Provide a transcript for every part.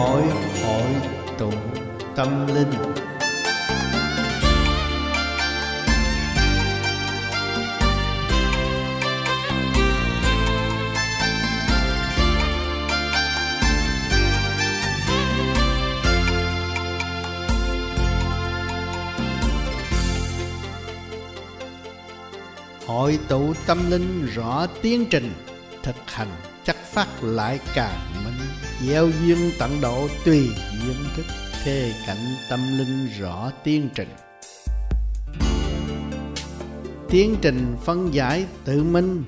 hỏi hội tụ tâm linh. Hội tụ tâm linh rõ tiến trình, thực hành chắc phát lại càng mới gieo duyên tận độ tùy duyên thức Khê cảnh tâm linh rõ tiến trình. Tiến trình phân giải tự minh,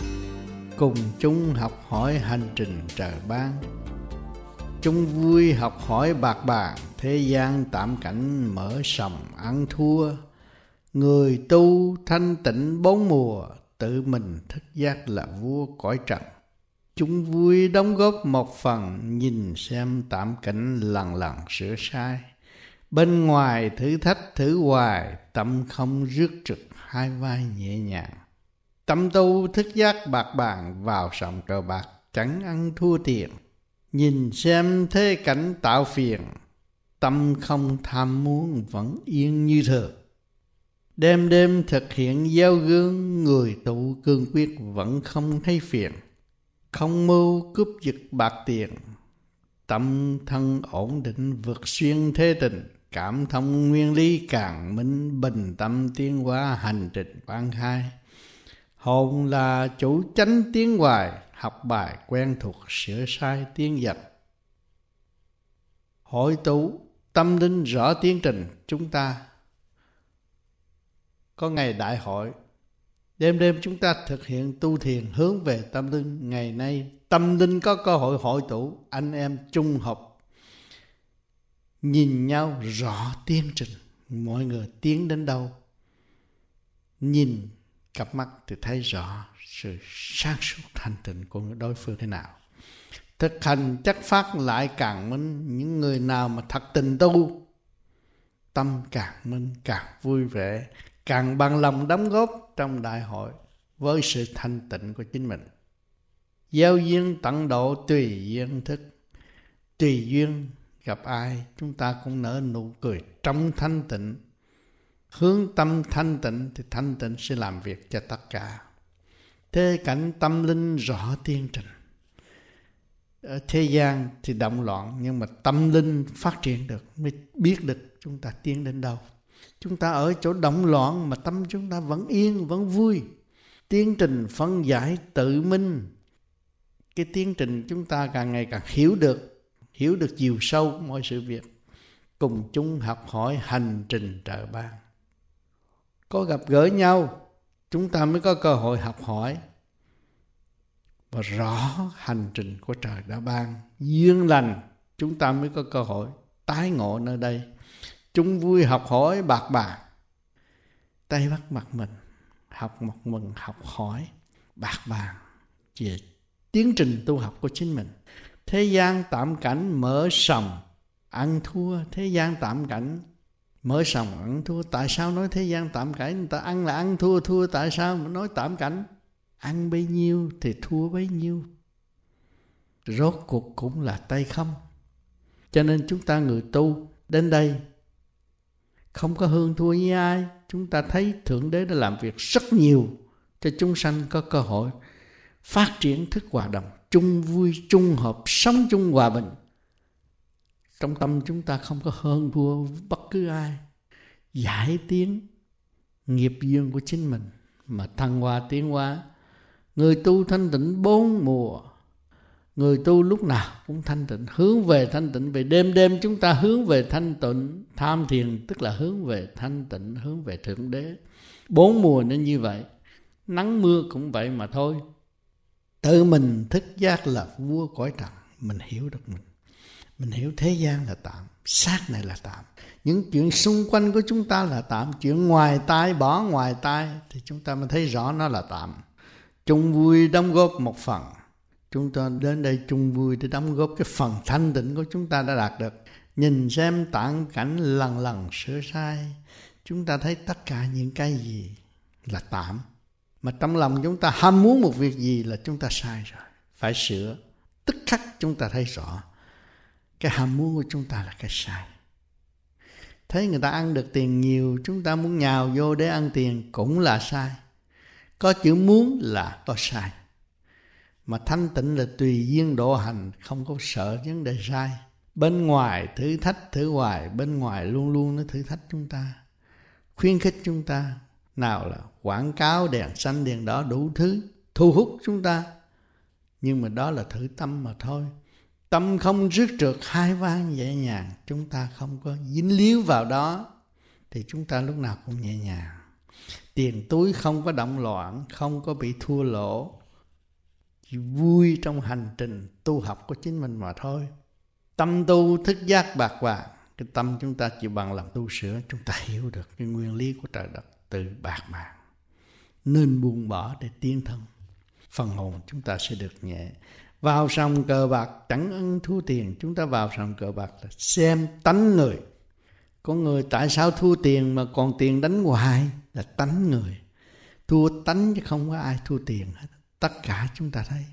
cùng chung học hỏi hành trình trời ban. Chung vui học hỏi bạc bàn thế gian tạm cảnh mở sầm ăn thua. Người tu thanh tịnh bốn mùa, tự mình thức giác là vua cõi trần chúng vui đóng góp một phần, nhìn xem tạm cảnh lần lần sửa sai. Bên ngoài thử thách thử hoài, tâm không rước trực hai vai nhẹ nhàng. Tâm tu thức giác bạc bàn, vào sòng cờ bạc chẳng ăn thua tiền nhìn xem thế cảnh tạo phiền, tâm không tham muốn vẫn yên như thường. Đêm đêm thực hiện giao gương, Người tụ cương quyết vẫn không thấy phiền. Không mưu cướp giật bạc tiền. Tâm thân ổn định vượt xuyên thế tình. Cảm thông nguyên lý càng minh Bình tâm tiến hóa hành trình ban khai. Hồn là chủ chánh tiến hoài, Học bài quen thuộc sửa sai tiến dần. Hội tụ, tâm linh rõ tiến trình chúng ta. Có ngày đại hội đêm đêm chúng ta thực hiện tu thiền hướng về tâm linh. Ngày nay, tâm linh có cơ hội hội tụ, anh em chung học nhìn nhau rõ tiến trình, mọi người tiến đến đâu. Nhìn cặp mắt thì thấy rõ sự sáng suốt thành tịnh của đối phương thế nào. Thực hành chắc phát lại càng minh, những người nào mà thật tình tu, tâm càng minh, càng vui vẻ, càng bằng lòng đóng góp trong đại hội với sự thanh tịnh của chính mình. Giao duyên tận độ tùy duyên thức, tùy duyên gặp ai, chúng ta cũng nở nụ cười trong thanh tịnh. Hướng tâm thanh tịnh thì thanh tịnh sẽ làm việc cho tất cả. Thế cảnh tâm linh rõ tiên trình. Ở thế gian thì động loạn, nhưng mà tâm linh phát triển được, mới biết được chúng ta tiến đến đâu chúng ta ở chỗ động loạn mà tâm chúng ta vẫn yên, vẫn vui. Tiến trình phân giải tự minh. Cái tiến trình chúng ta càng ngày càng hiểu được hiểu được chiều sâu mọi sự việc. Cùng chung học hỏi hành trình trời ban. Có gặp gỡ nhau, chúng ta mới có cơ hội học hỏi và rõ hành trình của trời đã ban. Duyên lành, chúng ta mới có cơ hội tái ngộ nơi đây chung vui học hỏi bạc bạc. Tay bắt mặt mình, học một mình học hỏi bạc bàn về tiến trình tu học của chính mình. Thế gian tạm cảnh mở sòng, ăn thua. Thế gian tạm cảnh mở sòng, ăn thua. Tại sao nói thế gian tạm cảnh? Người ta ăn là ăn thua thua. Tại sao mà nói tạm cảnh? Ăn bấy nhiêu thì thua bấy nhiêu. Rốt cuộc cũng là tay không. Cho nên chúng ta người tu đến đây không có hơn thua với ai. Chúng ta thấy thượng đế đã làm việc rất nhiều cho chúng sanh có cơ hội phát triển thức hòa đồng, chung vui, chung hợp, sống chung hòa bình. Trong tâm chúng ta không có hơn thua bất cứ ai. Giải tiến nghiệp duyên của chính mình, mà thăng hoa tiến hóa. Người tu thanh tịnh bốn mùa người tu lúc nào cũng thanh tịnh, hướng về thanh tịnh. Về đêm đêm chúng ta hướng về thanh tịnh, tham thiền, tức là hướng về thanh tịnh, hướng về thượng đế. Bốn mùa nên như vậy, nắng mưa cũng vậy mà thôi. Tự mình thức giác là vua cõi trần mình hiểu được mình. Mình hiểu thế gian là tạm, xác này là tạm. Những chuyện xung quanh của chúng ta là tạm, chuyện ngoài tai, bỏ ngoài tai, thì chúng ta mới thấy rõ nó là tạm. Chung vui đóng góp một phần chúng ta đến đây chung vui để đóng góp cái phần thanh tịnh của chúng ta đã đạt được. Nhìn xem tạng cảnh lần lần sửa sai, chúng ta thấy tất cả những cái gì là tạm. Mà trong lòng chúng ta ham muốn một việc gì là chúng ta sai rồi. Phải sửa. Tức khắc chúng ta thấy rõ, cái ham muốn của chúng ta là cái sai. Thấy người ta ăn được tiền nhiều, chúng ta muốn nhào vô để ăn tiền cũng là sai. Có chữ muốn là có sai mà thanh tịnh là tùy duyên độ hành, không có sợ vấn đề sai. Bên ngoài thử thách, thử hoài, bên ngoài luôn luôn nó thử thách chúng ta, khuyến khích chúng ta. Nào là quảng cáo đèn xanh đèn đỏ đủ thứ, thu hút chúng ta. Nhưng mà đó là thử tâm mà thôi. Tâm không rước trượt hai vang nhẹ nhàng, chúng ta không có dính líu vào đó, thì chúng ta lúc nào cũng nhẹ nhàng. Tiền túi không có động loạn, không có bị thua lỗ vui trong hành trình tu học của chính mình mà thôi. Tâm tu thức giác bạc vàng cái tâm chúng ta chỉ bằng làm tu sửa, chúng ta hiểu được cái nguyên lý của trời đất từ bạc mạng nên buông bỏ để tiến thân, phần hồn chúng ta sẽ được nhẹ. Vào sòng cờ bạc, chẳng ân thua tiền, chúng ta vào sòng cờ bạc là xem tánh người. Có người tại sao thua tiền mà còn tiền đánh hoài? Là tánh người. Thua tánh chứ không có ai thua tiền hết tất cả chúng ta thấy.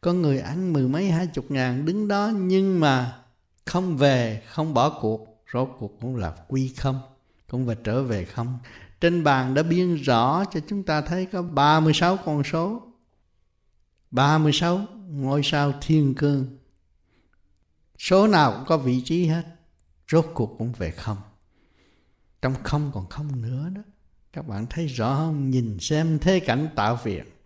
Có người ăn mười mấy, hai chục ngàn đứng đó, nhưng mà không về, không bỏ cuộc. Rốt cuộc cũng là quy không, cũng phải trở về không. Trên bàn đã biên rõ cho chúng ta thấy có 36 con số. 36 ngôi sao thiên cương. Số nào cũng có vị trí hết. Rốt cuộc cũng về không. Trong không còn không nữa đó. Các bạn thấy rõ không? Nhìn xem thế cảnh tạo việc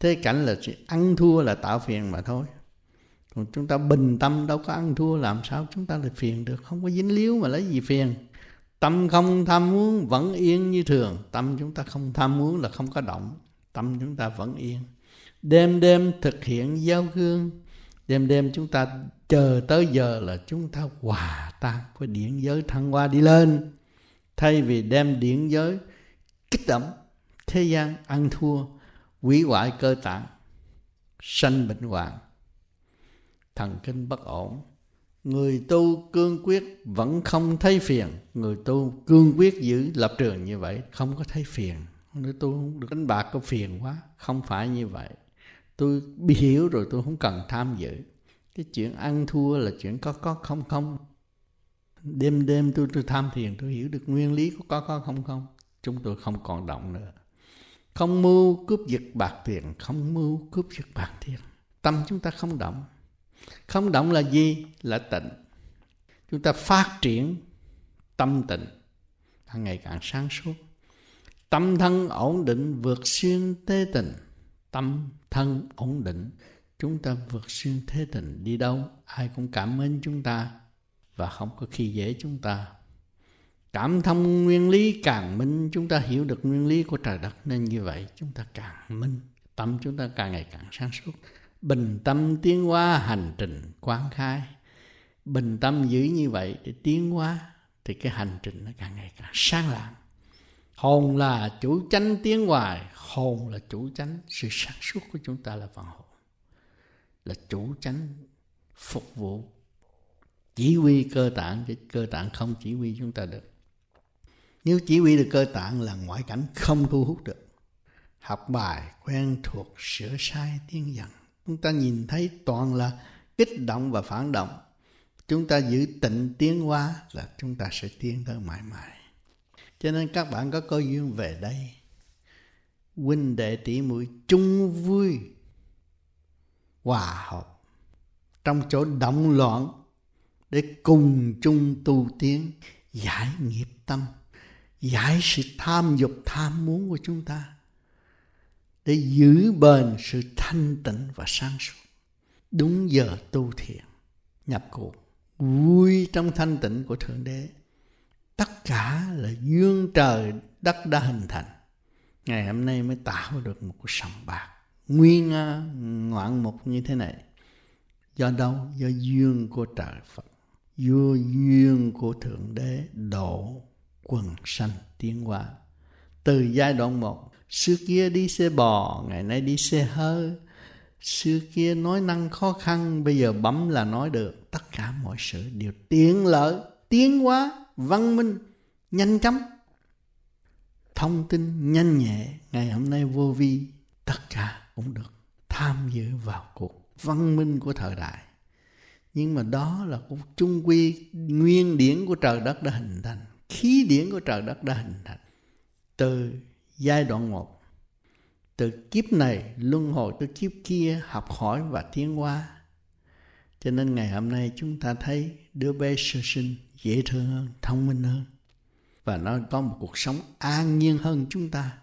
thế cảnh là chỉ ăn thua là tạo phiền mà thôi. Còn chúng ta bình tâm đâu có ăn thua làm sao, chúng ta lại phiền được. Không có dính líu mà lấy gì phiền. Tâm không tham muốn, vẫn yên như thường. Tâm chúng ta không tham muốn là không có động. Tâm chúng ta vẫn yên. Đêm đêm thực hiện giao gương đêm đêm chúng ta chờ tới giờ là chúng ta hòa tan với điện giới thăng hoa đi lên. Thay vì đem điện giới kích động, thế gian ăn thua hủy hoại cơ tạng, sanh bệnh hoạn. Thần kinh bất ổn, người tu cương quyết vẫn không thấy phiền. Người tu cương quyết giữ lập trường như vậy, không có thấy phiền. Người tu không được đánh bạc có phiền quá, không phải như vậy. Tôi bị hiểu rồi, tôi không cần tham dự. Cái chuyện ăn thua là chuyện có có, không không. Đêm đêm tôi tôi tham thiền, tôi hiểu được nguyên lý của có có, không không. Chúng tôi không còn động nữa không mưu cướp giật bạc tiền, không mưu cướp giật bạc tiền. Tâm chúng ta không động. Không động là gì? Là tịnh. Chúng ta phát triển tâm tịnh. Càng ngày càng sáng suốt. Tâm thân ổn định vượt xuyên tê tình. Tâm thân ổn định, chúng ta vượt xuyên thế tình. Đi đâu? Ai cũng cảm ơn chúng ta và không có khi dễ chúng ta cảm thông nguyên lý càng minh, chúng ta hiểu được nguyên lý của trời đất, nên như vậy chúng ta càng minh. Tâm chúng ta càng ngày càng sáng suốt. Bình tâm tiến hóa hành trình quán khai. Bình tâm giữ như vậy để tiến hóa, thì cái hành trình nó càng ngày càng sáng lạng. Hồn là chủ chánh tiến hoài, hồn là chủ chánh. Sự sáng suốt của chúng ta là phần hồn, là chủ chánh phục vụ chỉ huy cơ tạng. Chứ cơ tạng không chỉ huy chúng ta được nếu chỉ huy được cơ tạng là ngoại cảnh không thu hút được. Học bài quen thuộc, sửa sai tiếng dần chúng ta nhìn thấy toàn là kích động và phản động. Chúng ta giữ tịnh tiến hóa là chúng ta sẽ tiến tới mãi mãi. Cho nên các bạn có cơ duyên về đây. Huynh đệ tỷ muội chung vui, hòa hợp trong chỗ động loạn, để cùng chung tu tiến, giải nghiệp tâm giải sự tham dục, tham muốn của chúng ta để giữ bền sự thanh tịnh và sáng suốt. Đúng giờ tu thiền, nhập cuộc vui trong thanh tịnh của thượng đế. Tất cả là duyên trời, đất đã hình thành. Ngày hôm nay mới tạo được một cái sòng bạc. Nguyên à, ngoạn mục như thế này. Do đâu? Do duyên của trời phật. Do duyên của thượng đế độ quần sanh tiến hóa. Từ giai đoạn một, xưa kia đi xe bò, ngày nay đi xe hơi. Xưa kia nói năng khó khăn, bây giờ bấm là nói được. Tất cả mọi sự đều tiến lợi, tiến hóa, văn minh, nhanh chóng. Thông tin nhanh nhẹ, ngày hôm nay vô vi, tất cả cũng được tham dự vào cuộc văn minh của thời đại. Nhưng mà đó là cũng trung quy nguyên điển của trời đất đã hình thành khí điển của trời đất đã hình thành. Từ giai đoạn một, từ kiếp này, luân hồi tới kiếp kia, học hỏi và tiến hóa. Cho nên ngày hôm nay chúng ta thấy đứa bé sơ sinh dễ thương hơn, thông minh hơn. Và nó có một cuộc sống an nhiên hơn chúng ta.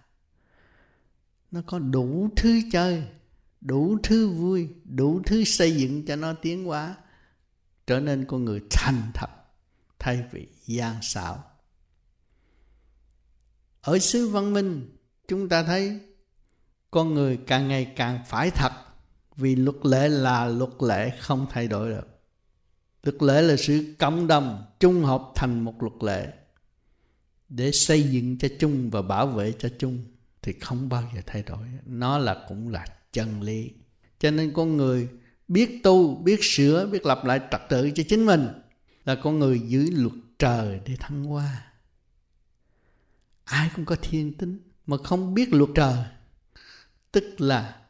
Nó có đủ thứ chơi, đủ thứ vui, đủ thứ xây dựng cho nó tiến hóa, trở nên con người thành thật, thay vì gian xảo ở xứ văn minh, chúng ta thấy con người càng ngày càng phải thật vì luật lệ là luật lệ không thay đổi được. Luật lệ là sự cộng đồng chung hợp thành một luật lệ. Để xây dựng cho chung và bảo vệ cho chung thì không bao giờ thay đổi. Nó là cũng là chân lý. Cho nên con người biết tu, biết sửa, biết lập lại trật tự cho chính mình là con người giữ luật trời để thăng hoa ai cũng có thiên tính mà không biết luật trời. Tức là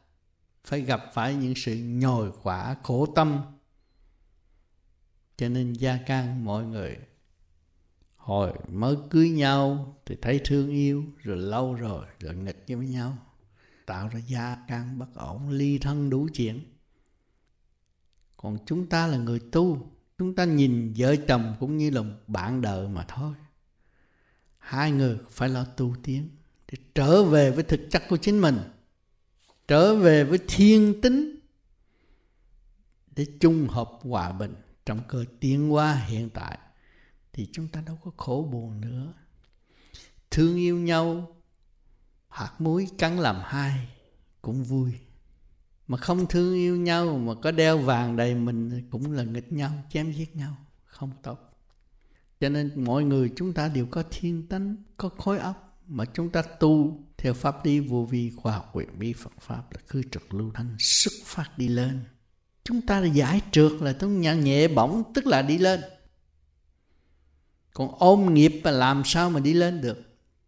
phải gặp phải những sự nhồi quả khổ tâm. Cho nên gia can mọi người hồi mới cưới nhau thì thấy thương yêu, rồi lâu rồi rồi nghịch với nhau. Tạo ra gia can bất ổn, ly thân đủ chuyện. Còn chúng ta là người tu, chúng ta nhìn vợ chồng cũng như là bạn đời mà thôi hai người phải lo tu tiến để trở về với thực chất của chính mình, trở về với thiên tính để chung hợp hòa bình. Trong cơ tiến hóa hiện tại thì chúng ta đâu có khổ buồn nữa. Thương yêu nhau, hạt muối cắn làm hai cũng vui. Mà không thương yêu nhau mà có đeo vàng đầy mình cũng là nghịch nhau, chém giết nhau, không tốt cho nên mọi người chúng ta đều có thiên tánh, có khối óc mà chúng ta tu theo pháp đi vô vi khoa học quyền bí Phật pháp là cứ trực lưu thanh, xuất phát đi lên. Chúng ta là giải trượt là chúng nhận nhẹ bỏng tức là đi lên. Còn ôm nghiệp và làm sao mà đi lên được?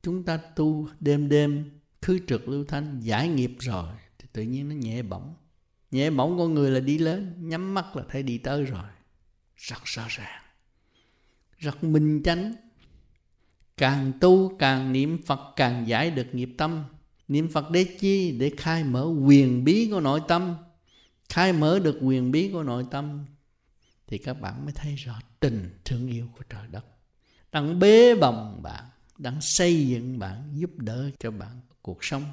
Chúng ta tu đêm đêm, khứ trượt lưu thanh, giải nghiệp rồi, thì tự nhiên nó nhẹ bỏng nhẹ bỏng con người là đi lên, nhắm mắt là thấy đi tới rồi. Rất rõ ràng rất minh chánh. Càng tu càng niệm phật, càng giải được nghiệp tâm. Niệm phật để chi? Để khai mở quyền bí của nội tâm. Khai mở được quyền bí của nội tâm, thì các bạn mới thấy rõ tình thương yêu của trời đất. Đang bế bồng bạn, đang xây dựng bạn, giúp đỡ cho bạn cuộc sống.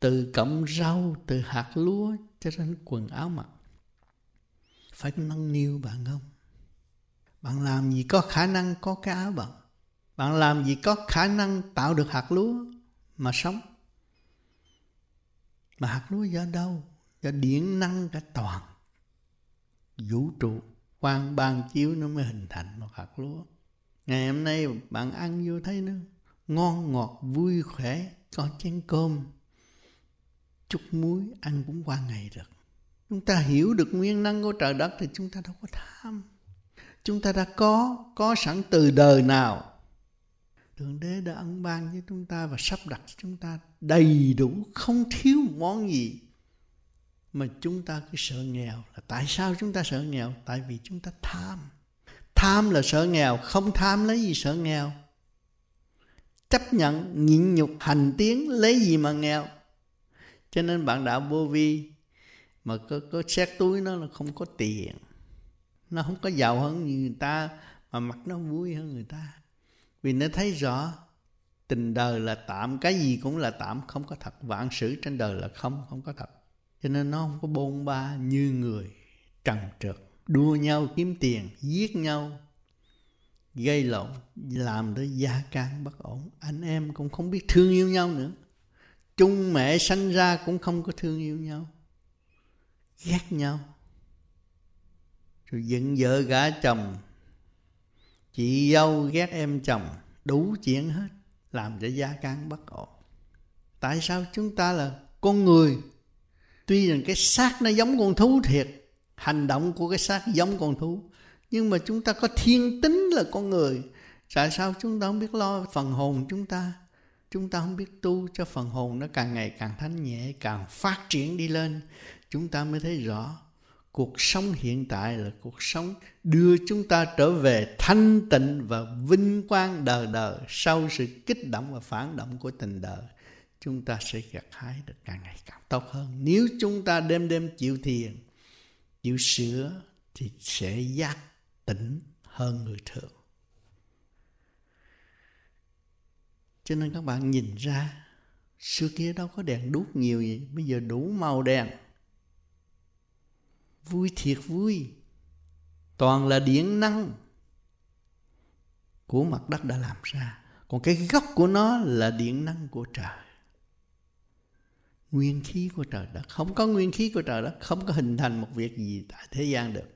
Từ cọng rau, từ hạt lúa, cho đến quần áo mặc. Phải nâng niu bạn không? Bạn làm gì có khả năng có cái áo bận? Bạn làm gì có khả năng tạo được hạt lúa mà sống? Mà hạt lúa do đâu? Do điện năng cả toàn. Vũ trụ, quang ban chiếu nó mới hình thành một hạt lúa. Ngày hôm nay bạn ăn vô thấy nó ngon ngọt, vui khỏe, có chén cơm. Chút muối ăn cũng qua ngày được. Chúng ta hiểu được nguyên năng của trời đất thì chúng ta đâu có tham chúng ta đã có có sẵn từ đời nào? Thượng đế đã ân ban với chúng ta và sắp đặt cho chúng ta đầy đủ không thiếu món gì mà chúng ta cứ sợ nghèo. Là tại sao chúng ta sợ nghèo? Tại vì chúng ta tham. Tham là sợ nghèo không tham lấy gì sợ nghèo? Chấp nhận nhịn nhục hành tiến lấy gì mà nghèo? Cho nên bạn đạo vô vi mà có, có xét túi nó là không có tiền nó không có giàu hơn người ta, mà mặt nó vui hơn người ta. Vì nó thấy rõ, tình đời là tạm, cái gì cũng là tạm, không có thật. Vạn sự trên đời là không không có thật. Cho nên nó không có bôn ba như người trần trượt. Đua nhau kiếm tiền, giết nhau, gây lộn, làm tới gia can bất ổn. Anh em cũng không biết thương yêu nhau nữa. Chung mẹ sanh ra cũng không có thương yêu nhau. Ghét nhau rồi dựng vợ gả chồng. Chị dâu ghét em chồng. Đủ chuyện hết. Làm cho gia can bất ổn. Tại sao chúng ta là con người? Tuy rằng cái xác nó giống con thú thiệt. Hành động của cái xác giống con thú. Nhưng mà chúng ta có thiên tính là con người. Tại sao chúng ta không biết lo phần hồn chúng ta? Chúng ta không biết tu cho phần hồn nó càng ngày càng thanh nhẹ, càng phát triển đi lên. Chúng ta mới thấy rõ cuộc sống hiện tại là cuộc sống đưa chúng ta trở về thanh tịnh và vinh quang đời đời sau sự kích động và phản động của tình đời. Chúng ta sẽ gặt hái được càng ngày càng tốt hơn. Nếu chúng ta đêm đêm chịu thiền, chịu sửa thì sẽ giác tỉnh hơn người thường. Cho nên các bạn nhìn ra, xưa kia đâu có đèn đuốc nhiều gì. Bây giờ đủ màu đèn vui thiệt vui. Toàn là điện năng của mặt đất đã làm ra. Còn cái gốc của nó là điện năng của trời. Nguyên khí của trời đất. Không có nguyên khí của trời đất, không có hình thành một việc gì tại thế gian được.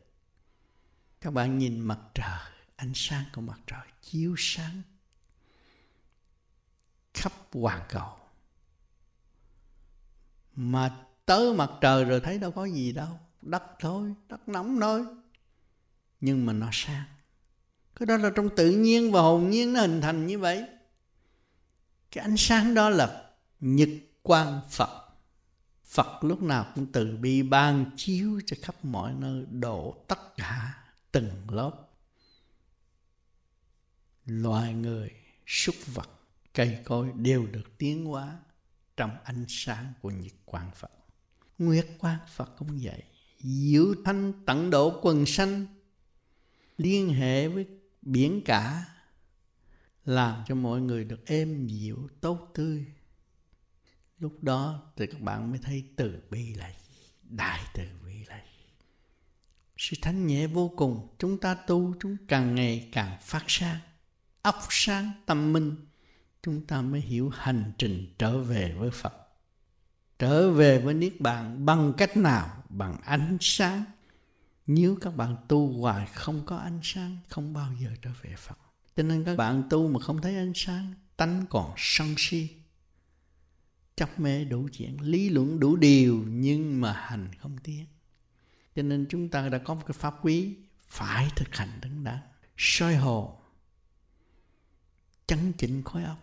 Các bạn nhìn mặt trời, ánh sáng của mặt trời chiếu sáng khắp hoàn cầu. Mà tới mặt trời rồi thấy đâu có gì đâu đất thôi, đất nóng thôi. Nhưng mà nó sáng. Cái đó là trong tự nhiên và hồn nhiên nó hình thành như vậy. Cái ánh sáng đó là nhật quang phật. Phật lúc nào cũng từ bi ban chiếu cho khắp mọi nơi, độ tất cả từng lớp. Loài người, súc vật, cây cối đều được tiến hóa trong ánh sáng của nhật quang phật. Nguyệt quang phật cũng vậy diệu thanh tận độ quần sanh, liên hệ với biển cả, làm cho mọi người được êm dịu, tốt tươi. Lúc đó thì các bạn mới thấy từ bi là đại từ bi là sự thanh nhẹ vô cùng, chúng ta tu, chúng càng ngày càng phát sáng, óc sáng tâm minh, chúng ta mới hiểu hành trình trở về với phật trở về với niết bàn bằng cách nào? Bằng ánh sáng. Nếu các bạn tu hoài không có ánh sáng, không bao giờ trở về phật. Cho nên các bạn tu mà không thấy ánh sáng, tánh còn sân si. Chấp mê đủ chuyện, lý luận đủ điều, nhưng mà hành không tiến. Cho nên chúng ta đã có một cái pháp quý, phải thực hành đứng đắn. Soi hồ. Chấn chỉnh khối óc.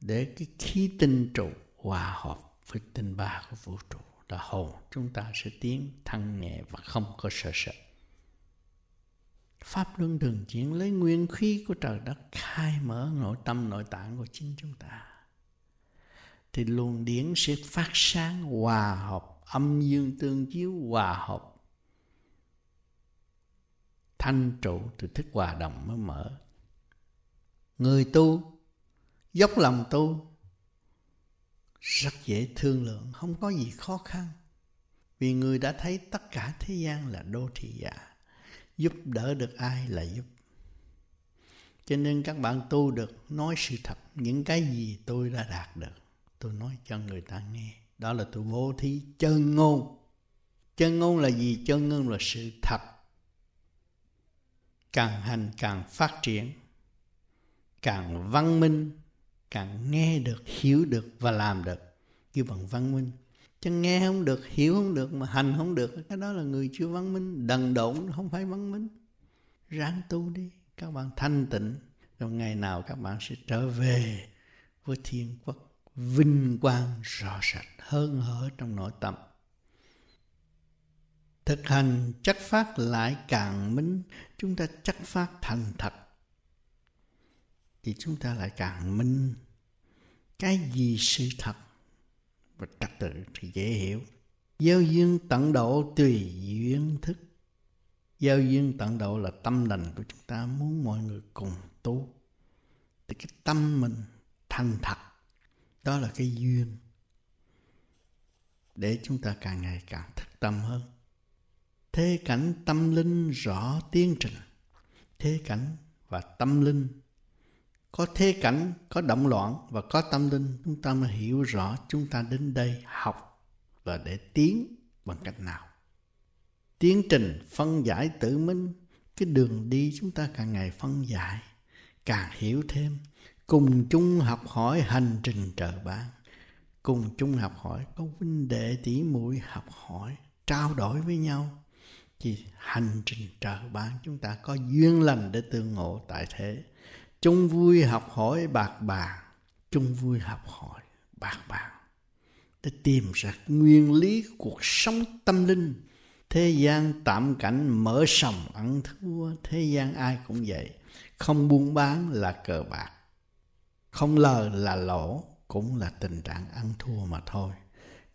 Để cái khí tinh trụ hòa hợp với tinh ba của vũ trụ là hồn chúng ta sẽ tiến thăng nhẹ và không có sợ sợ pháp luân thường chuyển lấy nguyên khí của trời đất, khai mở nội tâm, nội tạng của chính chúng ta. Thì luồng điển sẽ phát sáng, hòa hợp, âm dương tương chiếu, hòa hợp. Thanh trụ từ thức hòa đồng mới mở. Người tu, dốc lòng tu rất dễ thương lượng, không có gì khó khăn. Vì người đã thấy tất cả thế gian là đô thị giả, giúp đỡ được ai là giúp. Cho nên các bạn tu được, nói sự thật, những cái gì tôi đã đạt được, tôi nói cho người ta nghe. Đó là tôi vô thí chân ngôn. Chân ngôn là gì? Chân ngôn là sự thật. Càng hành, càng phát triển, càng văn minh càng nghe được, hiểu được và làm được. Kêu bằng văn minh. Chứ nghe không được, hiểu không được mà hành không được. Cái đó là người chưa văn minh. Đần độn, không phải văn minh. Ráng tu đi. Các bạn thanh tịnh. Rồi ngày nào các bạn sẽ trở về với thiên quốc vinh quang rõ rệt, hơn hở trong nội tâm. Thực hành chắc phát lại càng minh, chúng ta chắc phát thành thật thì chúng ta lại càng minh cái gì sự thật và trật tự thì dễ hiểu. Giao duyên tận độ tùy duyên thức. Giao duyên tận độ là tâm lành của chúng ta muốn mọi người cùng tu. Thì cái tâm mình thành thật, Đó là cái duyên Để chúng ta càng ngày càng thức tâm hơn. Thế cảnh tâm linh rõ tiến trình. Thế cảnh và tâm linh có thế cảnh, có động loạn và có tâm linh, chúng ta mới hiểu rõ chúng ta đến đây học và để tiến bằng cách nào. Tiến trình phân giải tự minh, cái đường đi chúng ta càng ngày phân giải, càng hiểu thêm. Cùng chung học hỏi hành trình trời ban. Cùng chung học hỏi, có huynh đệ tỷ muội học hỏi, trao đổi với nhau. Thì hành trình trời ban chúng ta có duyên lành để tương ngộ tại thế chung vui học hỏi bạc bàn chung vui học hỏi bạc bàn để tìm ra nguyên lý cuộc sống tâm linh. Thế gian tạm cảnh mở sòng ăn thua, thế gian ai cũng vậy. Không buôn bán là cờ bạc, không lời là lỗ, cũng là tình trạng ăn thua mà thôi.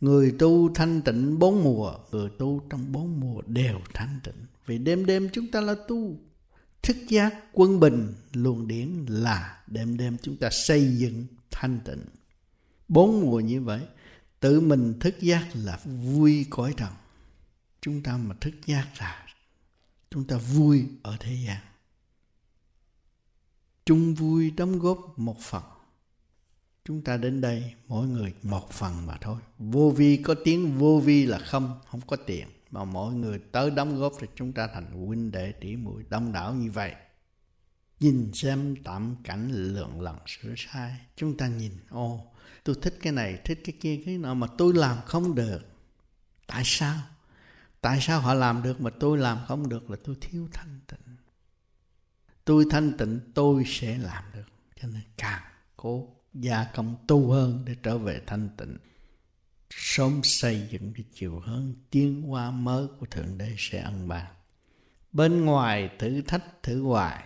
Người tu thanh tịnh bốn mùa, người tu trong bốn mùa đều thanh tịnh. Vì đêm đêm chúng ta là tu thức giác quân bình luồng điển là đêm đêm chúng ta xây dựng thanh tịnh. Bốn mùa như vậy, tự mình thức giác là vui cõi trần chúng ta mà thức giác là chúng ta vui ở thế gian. Chung vui đóng góp một phần. Chúng ta đến đây mỗi người một phần mà thôi. Vô vi có tiếng, vô vi là không không có tiền mà mọi người tới đóng góp thì chúng ta thành huynh đệ tỷ muội đông đảo như vậy. Nhìn xem tạm cảnh lượng lần sửa sai, chúng ta nhìn ô tôi thích cái này, thích cái kia, cái nọ mà tôi làm không được. Tại sao? Tại sao họ làm được mà tôi làm không được là tôi thiếu thanh tịnh. Tôi thanh tịnh, tôi sẽ làm được. Cho nên càng cố gia công tu hơn để trở về thanh tịnh sớm xây dựng cái chiều hướng tiến hóa mới của thượng đế sẽ ăn bàn bên ngoài thử thách thử hoài.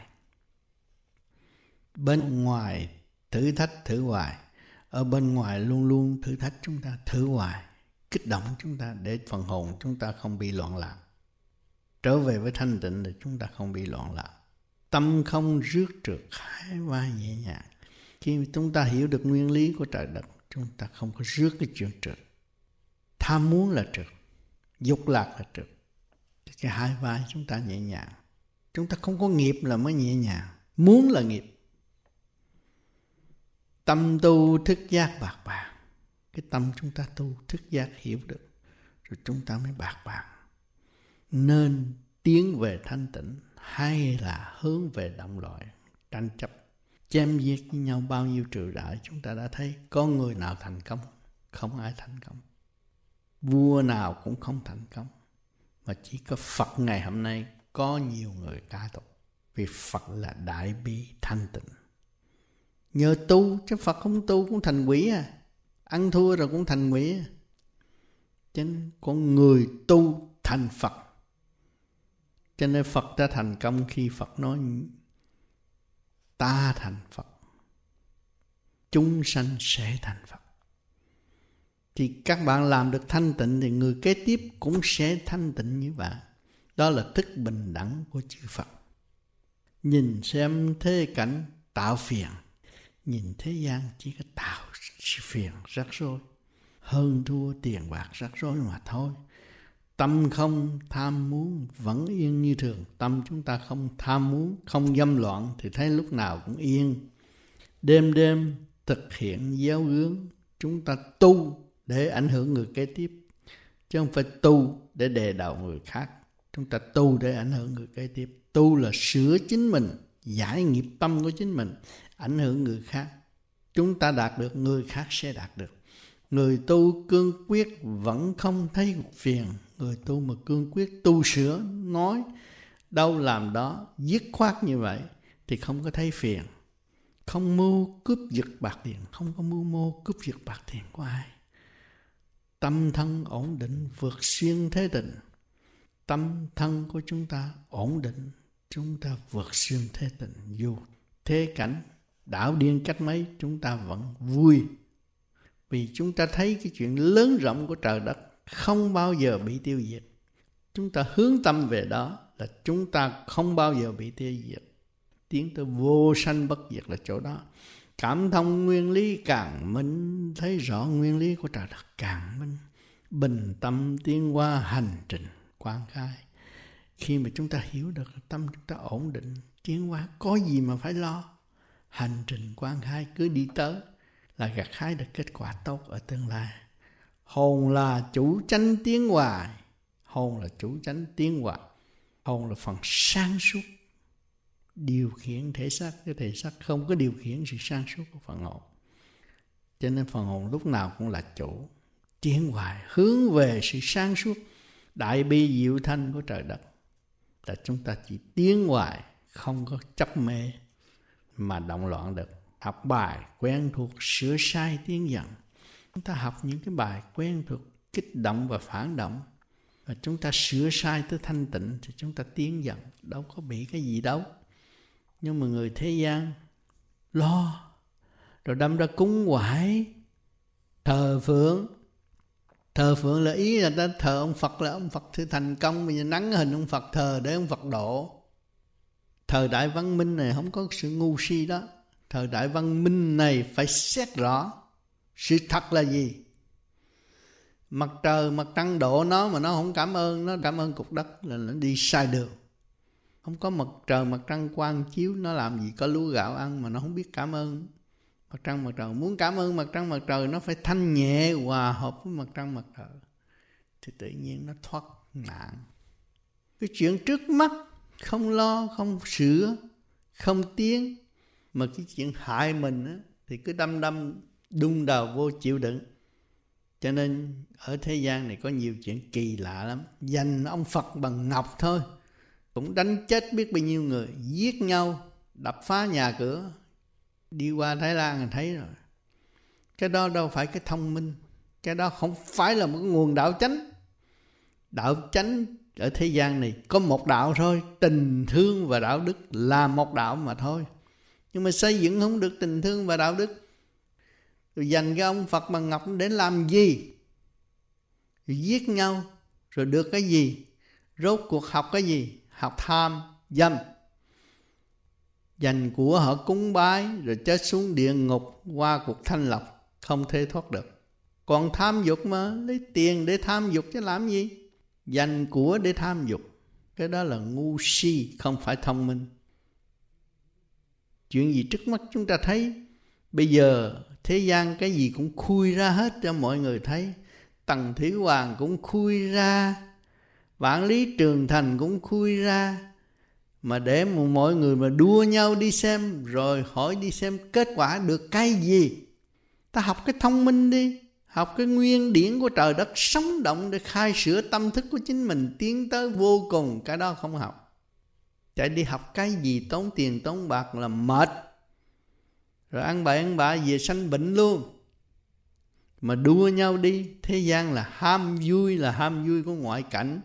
Bên ngoài thử thách thử hoài. Ở bên ngoài luôn luôn thử thách chúng ta, thử hoài. Kích động chúng ta để phần hồn chúng ta không bị loạn lạc. Trở về với thanh tịnh thì chúng ta không bị loạn lạc. Tâm không rước trượt hai vai nhẹ nhàng. Khi chúng ta hiểu được nguyên lý của trời đất, chúng ta không có rước cái chuyện trượt tham muốn là trượt dục lạc là trượt cái hai vai chúng ta nhẹ nhàng. Chúng ta không có nghiệp là mới nhẹ nhàng. Muốn là nghiệp. Tâm tu thức giác bạc bạc cái tâm chúng ta tu thức giác hiểu được, rồi chúng ta mới bạc bạc nên tiến về thanh tịnh hay là hướng về động loại, tranh chấp, chém giết với nhau bao nhiêu trừ đại chúng ta đã thấy, có người nào thành công, không ai thành công vua nào cũng không thành công. Mà chỉ có Phật ngày hôm nay có nhiều người ca tụng vì Phật là đại bi thanh tịnh. Nhờ tu, chứ Phật không tu cũng thành quỷ à. Ăn thua rồi cũng thành quỷ à. Cho nên con người tu thành Phật. Cho nên Phật đã thành công khi Phật nói, ta thành Phật. Chúng sanh sẽ thành Phật thì các bạn làm được thanh tịnh thì người kế tiếp cũng sẽ thanh tịnh như bạn đó là thức bình đẳng của chư Phật. Nhìn xem thế cảnh tạo phiền. Nhìn thế gian chỉ có tạo phiền rắc rối. Hơn thua tiền bạc rắc rối mà thôi. Tâm không tham muốn vẫn yên như thường. Tâm chúng ta không tham muốn, không dâm loạn thì thấy lúc nào cũng yên. Đêm đêm thực hiện giáo hướng, chúng ta tu để ảnh hưởng người kế tiếp, chứ không phải tu để đề đầu người khác. Chúng ta tu để ảnh hưởng người kế tiếp. Tu là sửa chính mình, giải nghiệp tâm của chính mình, ảnh hưởng người khác. Chúng ta đạt được, người khác sẽ đạt được. Người tu cương quyết vẫn không thấy phiền. Người tu mà cương quyết tu sửa, nói, đâu làm đó, dứt khoát như vậy, thì không có thấy phiền. Không mưu cướp giật bạc tiền, không có mưu mô cướp giật bạc tiền của ai tâm thân ổn định vượt xuyên thế tình tâm thân của chúng ta ổn định, chúng ta vượt xuyên thế tình dù thế cảnh, đảo điên cách mấy, chúng ta vẫn vui. Vì chúng ta thấy cái chuyện lớn rộng của trời đất không bao giờ bị tiêu diệt. Chúng ta hướng tâm về đó là chúng ta không bao giờ bị tiêu diệt. Tiến tới vô sanh bất diệt là chỗ đó cảm thông nguyên lý càng minh, thấy rõ nguyên lý của trời đất càng minh. Bình tâm tiến qua hành trình quan khai. Khi mà chúng ta hiểu được tâm chúng ta ổn định, tiến qua có gì mà phải lo? Hành trình quan khai cứ đi tới là gặt hái được kết quả tốt ở tương lai. Hồn là chủ chánh tiến hoài. Hồn là chủ chánh tiến hoài. Hồn là phần sáng suốt điều khiển thể xác. Cái thể xác không có điều khiển sự sáng suốt của phần hồn. Cho nên phần hồn lúc nào cũng là chủ, tiến hoài, hướng về sự sáng suốt, đại bi diệu thanh của trời đất. Là chúng ta chỉ tiến hoài, không có chấp mê mà động loạn được. Học bài quen thuộc, sửa sai tiến dần chúng ta học những cái bài quen thuộc, kích động và phản động. Và chúng ta sửa sai tới thanh tịnh thì chúng ta tiến dần đâu có bị cái gì đâu nhưng mà người thế gian lo, rồi đâm ra cúng quải, thờ phượng. Thờ phượng là ý là ta thờ ông phật, là ông phật thì thành công. Bây giờ nắng hình ông phật thờ để ông phật độ. Thời đại văn minh này không có sự ngu si đó. Thời đại văn minh này phải xét rõ sự thật là gì. Mặt trời, mặt trăng độ nó mà nó không cảm ơn, nó cảm ơn cục đất là nó đi sai đường không có mặt trời mặt trăng quang chiếu nó làm gì có lúa gạo ăn mà nó không biết cảm ơn. Mặt trăng mặt trời muốn cảm ơn mặt trăng mặt trời nó phải thanh nhẹ hòa hợp với mặt trăng mặt trời. Thì tự nhiên nó thoát nạn. Cái chuyện trước mắt không lo không sửa không tiến mà cái chuyện hại mình á, thì cứ đâm đâm đung đầu vô chịu đựng. Cho nên ở thế gian này có nhiều chuyện kỳ lạ lắm. Dành ông phật bằng ngọc thôi cũng đánh chết biết bao nhiêu người, giết nhau, đập phá nhà cửa, đi qua thái lan thì thấy rồi. Cái đó đâu phải cái thông minh, cái đó không phải là một nguồn đạo chánh. Đạo chánh ở thế gian này có một đạo thôi, tình thương và đạo đức là một đạo mà thôi. Nhưng mà xây dựng không được tình thương và đạo đức. Rồi dành cái ông phật bằng ngọc để làm gì? Rồi giết nhau, rồi được cái gì? Rốt cuộc học cái gì? Học tham, dâm. Dành của họ cúng bái rồi chết xuống địa ngục qua cuộc thanh lọc không thể thoát được. Còn tham dục mà, lấy tiền để tham dục chứ làm gì? Dành của để tham dục, cái đó là ngu si, không phải thông minh. Chuyện gì trước mắt chúng ta thấy? Bây giờ thế gian cái gì cũng khui ra hết cho mọi người thấy. Tầng thủy hoàng cũng khui ra vạn lý trường thành cũng khui ra. Mà để một mọi người mà đua nhau đi xem, rồi hỏi đi xem kết quả được cái gì. Ta học cái thông minh đi, học cái nguyên điển của trời đất sống động để khai sửa tâm thức của chính mình, tiến tới vô cùng. Cái đó không học. Chạy đi học cái gì, tốn tiền, tốn bạc là mệt. Rồi ăn bậy, ăn bạ về sanh bệnh luôn. Mà đua nhau đi, thế gian là ham vui, là ham vui của ngoại cảnh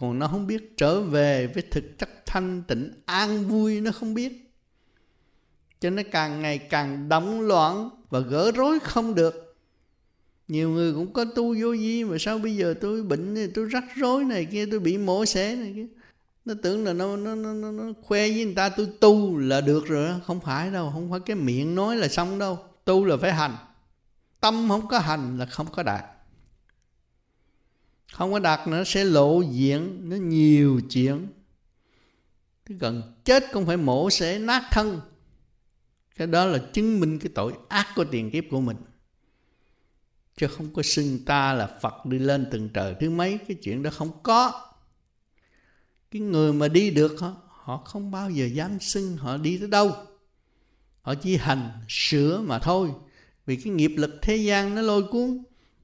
còn nó không biết trở về với thực chất thanh tịnh an vui nó không biết. Cho nó càng ngày càng động loạn và gỡ rối không được. Nhiều người cũng có tu vô vi mà sao bây giờ tôi bệnh này tôi rắc rối này kia tôi bị mổ xẻ này kia. Nó tưởng là nó nó, nó nó nó khoe với người ta tôi tu là được rồi đó. Không phải đâu không phải cái miệng nói là xong đâu. Tu là phải hành. Tâm không có hành là không có đạt không có đạt nó sẽ lộ diện nó nhiều chuyện. Cái gần chết cũng phải mổ sẽ nát thân. Cái đó là chứng minh cái tội ác của tiền kiếp của mình. Chứ không có xưng ta là phật đi lên từng trời. Thứ mấy cái chuyện đó không có. Cái người mà đi được họ, họ không bao giờ dám xưng họ đi tới đâu. Họ chỉ hành sửa mà thôi. Vì cái nghiệp lực thế gian nó lôi cuốn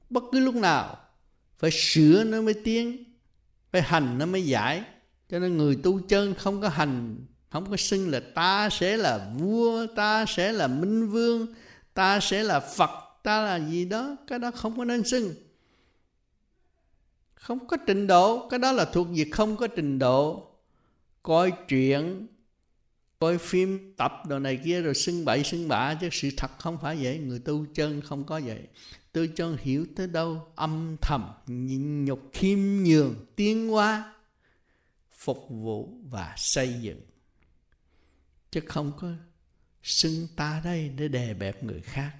bất cứ lúc nào phải sửa nó mới tiến, phải hành nó mới giải. Cho nên người tu chân không có hành, không có xưng là ta sẽ là vua, ta sẽ là minh vương, ta sẽ là phật, ta là gì đó, cái đó không có nên xưng. Không có trình độ, cái đó là thuộc việc không có trình độ. Coi chuyện coi phim tập đồ này kia rồi xưng bậy xưng bạ chứ sự thật không phải vậy. Người tu chân không có vậy tôi cho hiểu tới đâu. Âm thầm, nhịn nhục, khiêm nhường, tiến hóa, phục vụ và xây dựng. Chứ không có xưng ta đây để đè bẹp người khác.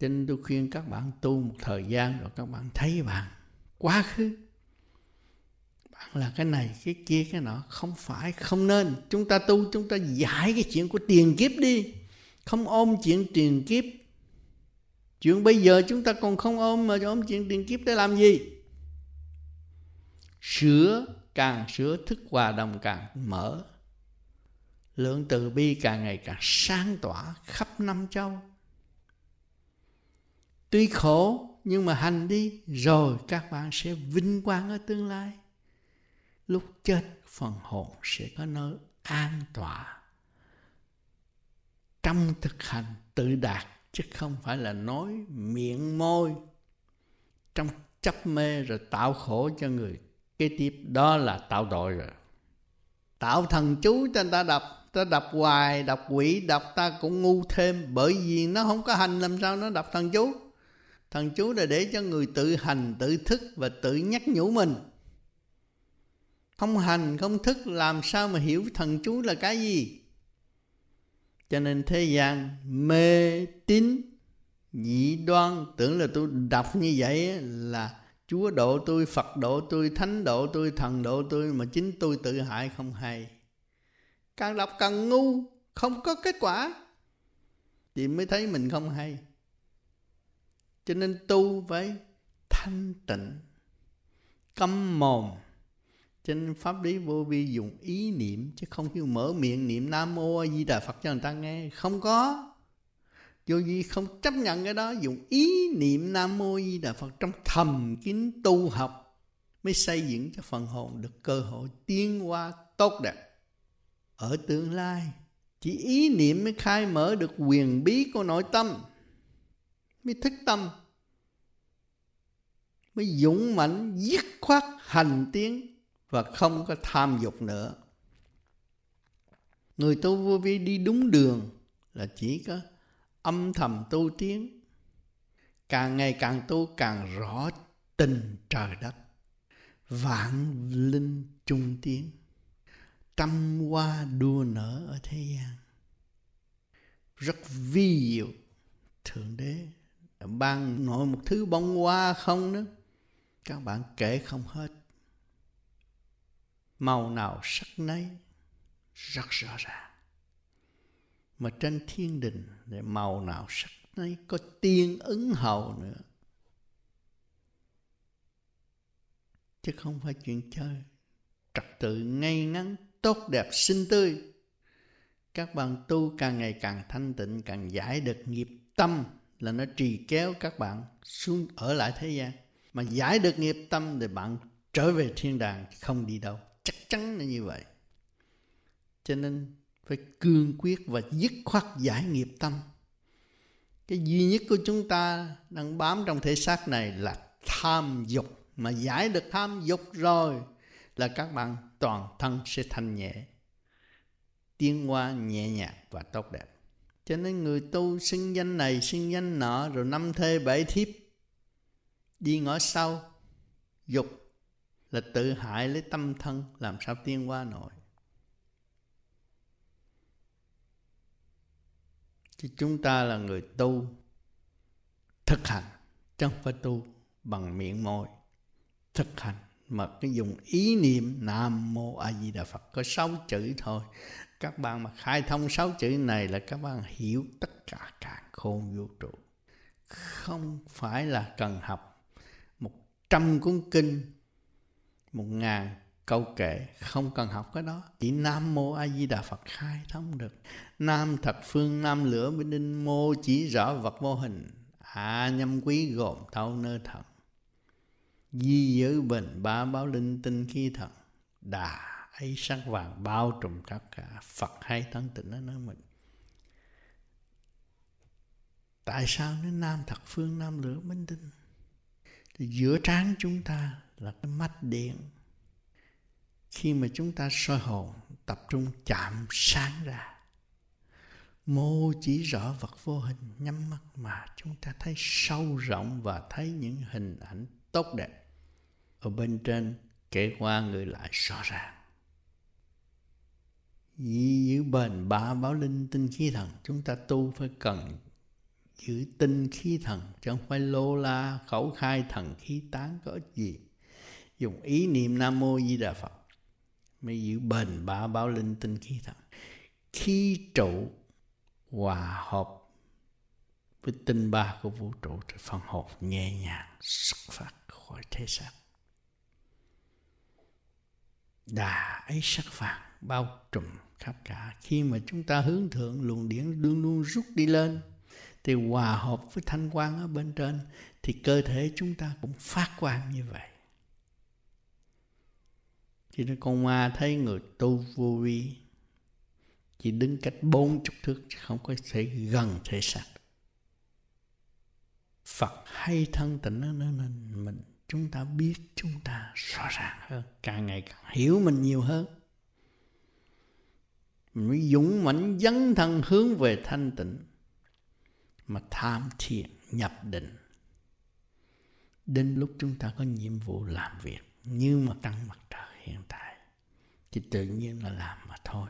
Cho nên tôi khuyên các bạn tu một thời gian rồi các bạn thấy bạn quá khứ. Bạn là cái này, cái kia, cái nọ. Không phải, không nên. Chúng ta tu, chúng ta giải cái chuyện của tiền kiếp đi. Không ôm chuyện tiền kiếp chuyện bây giờ chúng ta còn không ôm mà ôm chuyện tiền kiếp để làm gì? Sửa càng sửa, thức hòa đồng càng mở. Lượng từ bi càng ngày càng sáng tỏa khắp năm châu. Tuy khổ, nhưng mà hành đi, rồi các bạn sẽ vinh quang ở tương lai. Lúc chết, phần hồn sẽ có nơi an tọa. Trong thực hành tự đạt chứ không phải là nói miệng môi. Trong chấp mê rồi tạo khổ cho người. Kế tiếp, đó là tạo tội rồi. Tạo thần chú cho người ta đọc ta đọc hoài đọc quỷ đọc ta cũng ngu thêm. Bởi vì nó không có hành, làm sao nó đọc thần chú? Thần chú là để cho người tự hành, tự thức và tự nhắc nhủ mình. Không hành, không thức, làm sao mà hiểu thần chú là cái gì? Cho nên thế gian mê tín dị đoan, tưởng là tôi đọc như vậy là chúa độ tôi, phật độ tôi, thánh độ tôi, thần độ tôi, mà chính tôi tự hại không hay. Càng đọc càng ngu, không có kết quả. Thì mới thấy mình không hay. Cho nên tu phải thanh tịnh, câm mồm cho nên pháp lý vô vi dùng ý niệm, chứ không hiểu mở miệng niệm nam mô a di đà phật cho người ta nghe. Không có. Vô vi không chấp nhận cái đó, dùng ý niệm nam mô a di đà phật trong thầm kín tu học mới xây dựng cho phần hồn được cơ hội tiến hóa tốt đẹp. Ở tương lai, chỉ ý niệm mới khai mở được quyền bí của nội tâm, mới thức tâm, mới dũng mãnh, dứt khoát hành tiến và không có tham dục nữa. Người tu vô vi đi đúng đường là chỉ có âm thầm tu tiến. Càng ngày càng tu càng rõ tình trời đất, vạn linh trung tiến. Trăm hoa đua nở ở thế gian. Rất vi diệu. Thượng đế ban nội một thứ bông hoa không nữa. Các bạn kể không hết màu nào sắc nấy, rất rõ ràng. Mà trên thiên đình để màu nào sắc nấy, có tiên ứng hầu nữa. Chứ không phải chuyện chơi. Trật tự ngay ngắn, tốt đẹp, xinh tươi. Các bạn tu càng ngày càng thanh tịnh, càng giải được nghiệp tâm là nó trì kéo các bạn xuống, ở lại thế gian. Mà giải được nghiệp tâm thì bạn trở về thiên đàng, không đi đâu chắc chắn là như vậy. Cho nên phải cương quyết và dứt khoát giải nghiệp tâm. Cái duy nhất của chúng ta đang bám trong thể xác này là tham dục. Mà giải được tham dục rồi là các bạn toàn thân sẽ thanh nhẹ, tiến qua nhẹ nhàng và tốt đẹp. Cho nên người tu xưng danh này xưng danh nọ, rồi năm thê bảy thiếp, đi ngõ sau, dục là tự hại lấy tâm thân, làm sao tiên qua nổi. Chứ chúng ta là người tu, thực hành, chứ không phải tu bằng miệng môi. Thực hành mà cái dùng ý niệm nam mô a di đà phật, có sáu chữ thôi. Các bạn mà khai thông sáu chữ này là các bạn hiểu tất cả cả khôn vũ trụ. Không phải là cần học một trăm cuốn kinh một ngàn câu kệ, không cần học cái đó. Chỉ nam mô a di đà phật khai thông được. Nam thật phương, nam lửa bên đinh, mô chỉ rõ vật vô hình. Hạ nhâm quý gồm thâu nơ thần di giới bền ba báo linh, tinh khi thần. Đà ấy sắc vàng bao trùm tất cả. Phật hay thân tịnh nó nói mình. Tại sao nó nam thật phương, nam lửa minh tinh thì giữa trán chúng ta là cái mắt điện. Khi mà chúng ta soi hồn, tập trung chạm sáng ra, mô chỉ rõ vật vô hình, nhắm mắt mà chúng ta thấy sâu rộng và thấy những hình ảnh tốt đẹp. Ở bên trên, kể qua người lại rõ ràng. Giữ bền ba báo linh tinh khí thần, chúng ta tu phải cần giữ tinh khí thần, chứ không phải lô la, khẩu khai thần khí tán có ích gì dùng ý niệm nam mô di đà phật. Mới giữ bền ba báo linh tinh khí thần khi trụ hòa hợp với tinh ba của vũ trụ thì phần hồn nhẹ nhàng xuất phát khỏi thế xác. Đà ấy sắc vàng bao trùm khắp cả. Khi mà chúng ta hướng thượng luồng điển luôn luôn rút đi lên, thì hòa hợp với thanh quan ở bên trên, thì cơ thể chúng ta cũng phát quang như vậy chỉ nói con ma thấy người tu vô vi chỉ đứng cách bốn chục thước không có thể gần thể xác. Phật hay thân tịnh nó nên mình, chúng ta biết, chúng ta rõ ràng hơn, càng ngày càng hiểu mình nhiều hơn. Mình mới dũng mãnh dấn thân hướng về thanh tịnh, mà tham thiền nhập định. Đến lúc chúng ta có nhiệm vụ làm việc, như mặt trăng mặt trời hiện tại. Thì tự nhiên là làm mà thôi.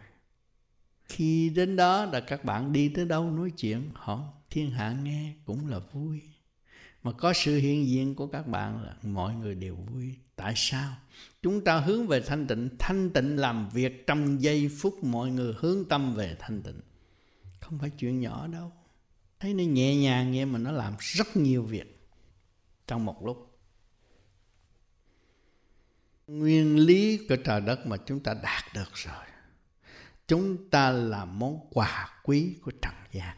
Khi đến đó là các bạn đi tới đâu nói chuyện họ thiên hạ nghe cũng là vui. Mà có sự hiện diện của các bạn là mọi người đều vui. Tại sao? Chúng ta hướng về thanh tịnh thanh tịnh làm việc trong giây phút mọi người hướng tâm về thanh tịnh. Không phải chuyện nhỏ đâu. Thấy nó nhẹ nhàng vậy mà nó làm rất nhiều việc trong một lúc nguyên lý của trời đất mà chúng ta đạt được rồi. Chúng ta là món quà quý của trần gian.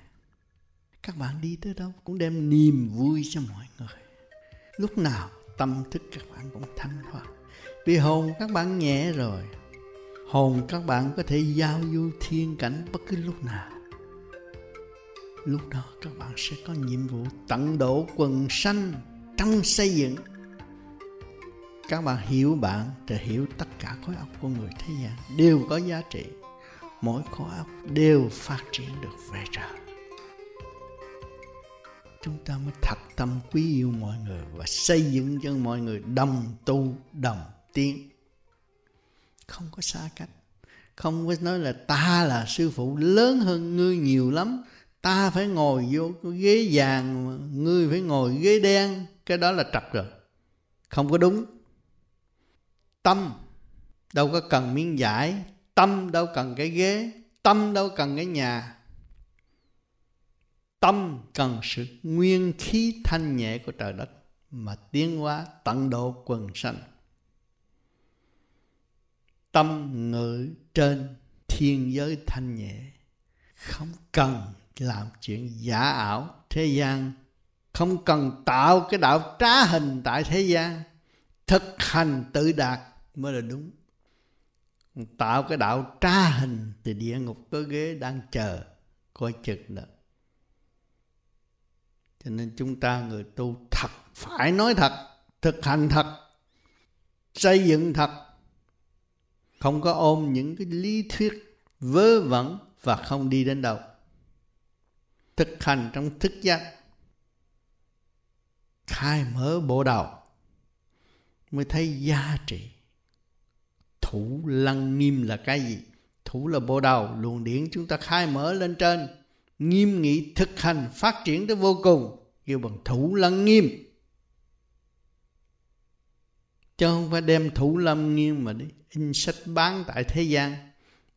Các bạn đi tới đâu cũng đem niềm vui cho mọi người. Lúc nào tâm thức các bạn cũng thanh thoát. Vì hồn các bạn nhẹ rồi. Hồn các bạn có thể giao du thiên cảnh bất cứ lúc nào. Lúc đó các bạn sẽ có nhiệm vụ tận độ quần sanh trong xây dựng các bạn hiểu bạn thì hiểu tất cả khối óc của người thế gian. Đều có giá trị. Mỗi khối óc đều phát triển được về trời. Chúng ta mới thật tâm quý yêu mọi người và xây dựng cho mọi người đồng tu, đồng tiến. Không có xa cách. Không có nói là ta là sư phụ lớn hơn ngươi nhiều lắm. Ta phải ngồi vô cái ghế vàng, ngươi phải ngồi ghế đen. Cái đó là trật rồi. Không có đúng tâm. Đâu có cần miếng giải tâm đâu cần cái ghế. Tâm đâu cần cái nhà. Tâm cần sự nguyên khí thanh nhẹ của trời đất mà tiến hóa tận độ quần sanh. Tâm ngự trên thiên giới thanh nhẹ. Không cần làm chuyện giả ảo thế gian. Không cần tạo cái đạo trá hình tại thế gian. Thực hành tự đạt mới là đúng. Tạo cái đạo tra hình thì địa ngục có ghế đang chờ, coi chừng đó. Cho nên chúng ta người tu thật, phải nói thật, thực hành thật, xây dựng thật. Không có ôm những cái lý thuyết vớ vẩn và không đi đến đâu. Thực hành trong thức giác. Khai mở bộ đầu mới thấy giá trị thủ lăng nghiêm là cái gì? Thủ là bộ đầu, luồng điển chúng ta khai mở lên trên. Nghiêm nghị thực hành, phát triển tới vô cùng. Kêu bằng thủ lăng nghiêm. Chứ không phải đem thủ lâm nghiêm mà đi in sách bán tại thế gian.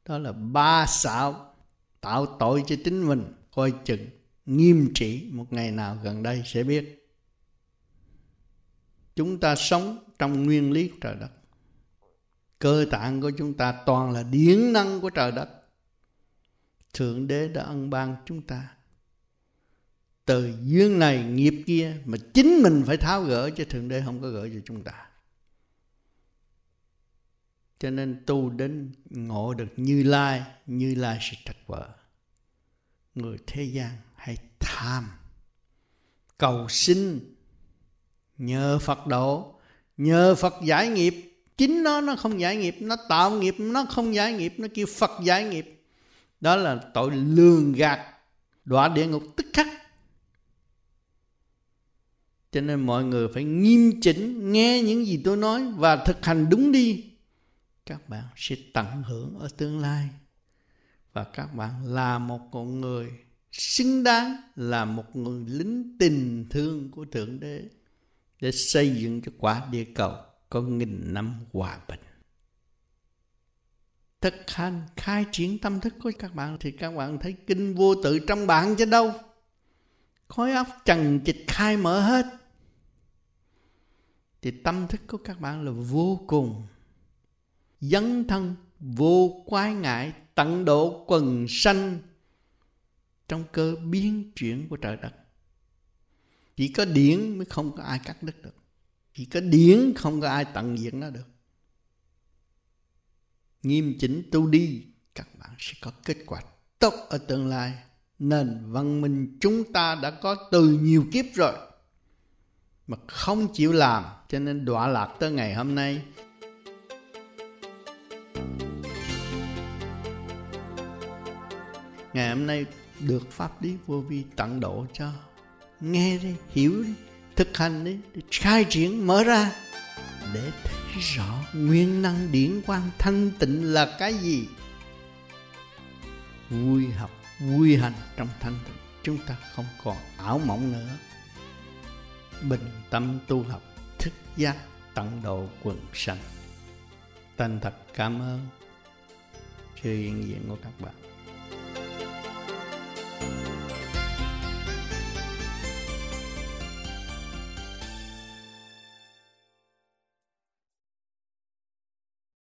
Đó là ba xạo tạo tội cho chính mình. Coi chừng nghiêm trị một ngày nào gần đây sẽ biết. Chúng ta sống trong nguyên lý của trời đất cơ tạng của chúng ta toàn là điển năng của trời đất. Thượng đế đã ân ban chúng ta. Từ duyên này, nghiệp kia mà chính mình phải tháo gỡ cho thượng đế không có gỡ cho chúng ta. Cho nên tu đến ngộ được như lai như lai sẽ trật vợ. Người thế gian hay tham, cầu xin, nhờ phật độ, nhờ phật giải nghiệp chính nó nó không giải nghiệp, nó tạo nghiệp, nó không giải nghiệp, nó kêu phật giải nghiệp. Đó là tội lường gạt, đọa địa ngục tức khắc. Cho nên mọi người phải nghiêm chỉnh, nghe những gì tôi nói và thực hành đúng đi. Các bạn sẽ tận hưởng ở tương lai. Và các bạn là một con người xứng đáng, là một người lính tình thương của thượng đế để xây dựng cho quả địa cầu có nghìn năm hòa bình. Thực hành, khai triển tâm thức của các bạn thì các bạn thấy kinh vô tự trong bạn chứ đâu. Khối óc trần trịch khai mở hết. Thì tâm thức của các bạn là vô cùng. Dấn thân, vô quái ngại, tận độ quần sanh trong cơ biến chuyển của trời đất. Chỉ có điển mới không có ai cắt đứt được chỉ có điển không có ai tận diệt nó được. Nghiêm chỉnh tu đi, các bạn sẽ có kết quả tốt ở tương lai. Nền văn minh chúng ta đã có từ nhiều kiếp rồi, mà không chịu làm, cho nên đọa lạc tới ngày hôm nay. Ngày hôm nay được pháp lý vô vi tận độ cho. Nghe đi, hiểu đi thực hành đi, để khai triển, mở ra, để thấy rõ nguyên năng điển quang thanh tịnh là cái gì. Vui học, vui hành trong thanh tịnh. Chúng ta không còn ảo mộng nữa. Bình tâm tu học, thức giác tận độ quần sanh. Thành thật cảm ơn. Sự hiện diện của các bạn.